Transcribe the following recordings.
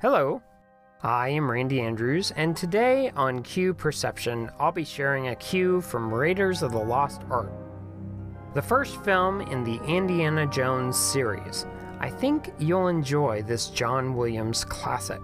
Hello, I am Randy Andrews, and today on Cue Perception, I'll be sharing a cue from Raiders of the Lost Ark, the first film in the Indiana Jones series. I think you'll enjoy this John Williams classic.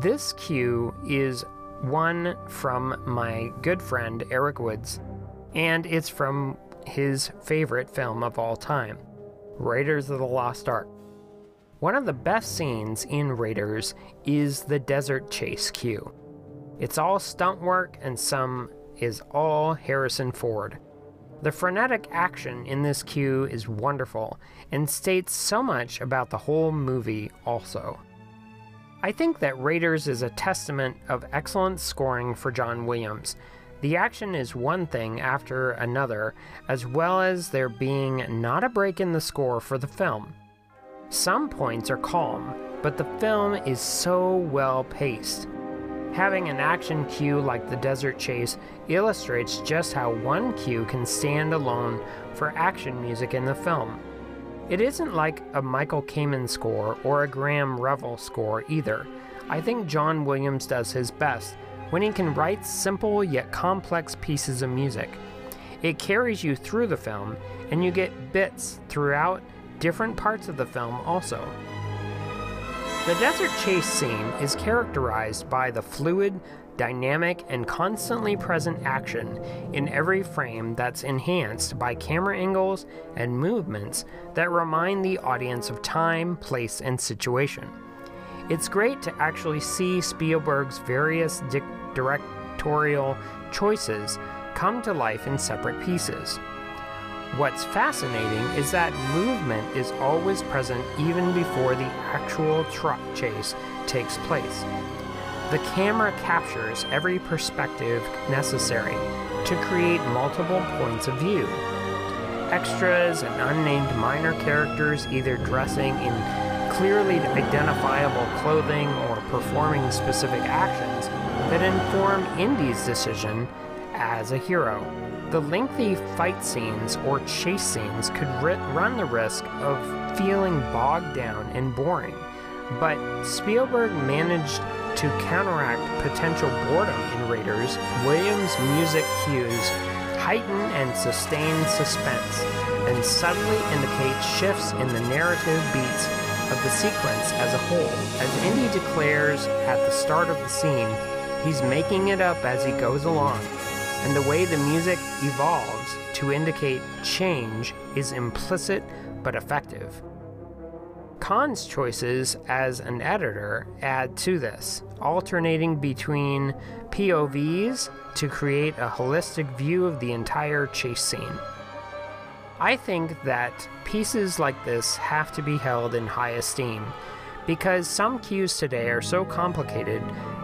This cue is one from my good friend Erik Woods, and it's from his favorite film of all time, Raiders of the Lost Ark. One of the best scenes in Raiders is the desert chase cue. It's all stunt work and some is all Harrison Ford. The frenetic action in this cue is wonderful and states so much about the whole movie also. I think that Raiders is a testament of excellent scoring for John Williams. The action is one thing after another, as well as there being not a break in the score for the film. Some points are calm, but the film is so well paced. Having an action cue like the desert chase illustrates just how one cue can stand alone for action music in the film. It isn't like a Michael Kamen score or a Graeme Revell score either. I think John Williams does his best when he can write simple yet complex pieces of music. It carries you through the film, and you get bits throughout different parts of the film also. The desert chase scene is characterized by the fluid, dynamic, and constantly present action in every frame that's enhanced by camera angles and movements that remind the audience of time, place, and situation. It's great to actually see Spielberg's various di- directorial choices come to life in separate pieces. What's fascinating is that movement is always present even before the actual truck chase takes place. The camera captures every perspective necessary to create multiple points of view. Extras and unnamed minor characters either dressing in clearly identifiable clothing or performing specific actions that inform Indy's decision as a hero. The lengthy fight scenes or chase scenes could ri- run the risk of feeling bogged down and boring, but Spielberg managed to counteract potential boredom in Raiders. Williams' music cues heighten and sustain suspense and subtly indicate shifts in the narrative beats of the sequence as a whole. As Indy declares at the start of the scene, he's making it up as he goes along and the way the music evolves to indicate change is implicit but effective. Kahn's choices as an editor add to this, alternating between POVs to create a holistic view of the entire chase scene. I think that pieces like this have to be held in high esteem because some cues today are so complicated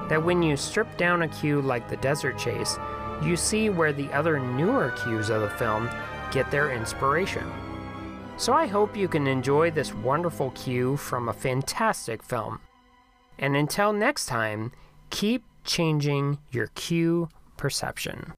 that when you strip down a cue like the desert chase, you see where the other newer cues of the film get their inspiration. So I hope you can enjoy this wonderful cue from a fantastic film. And until next time, keep changing your cue perception.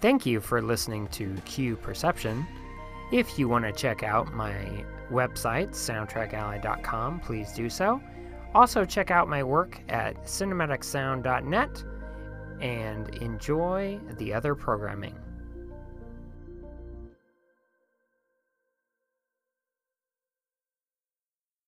Thank you for listening to Cue Perception. If you want to check out my website, soundtrackalley.com, please do so. Also, check out my work at cinematicsound.net and enjoy the other programming.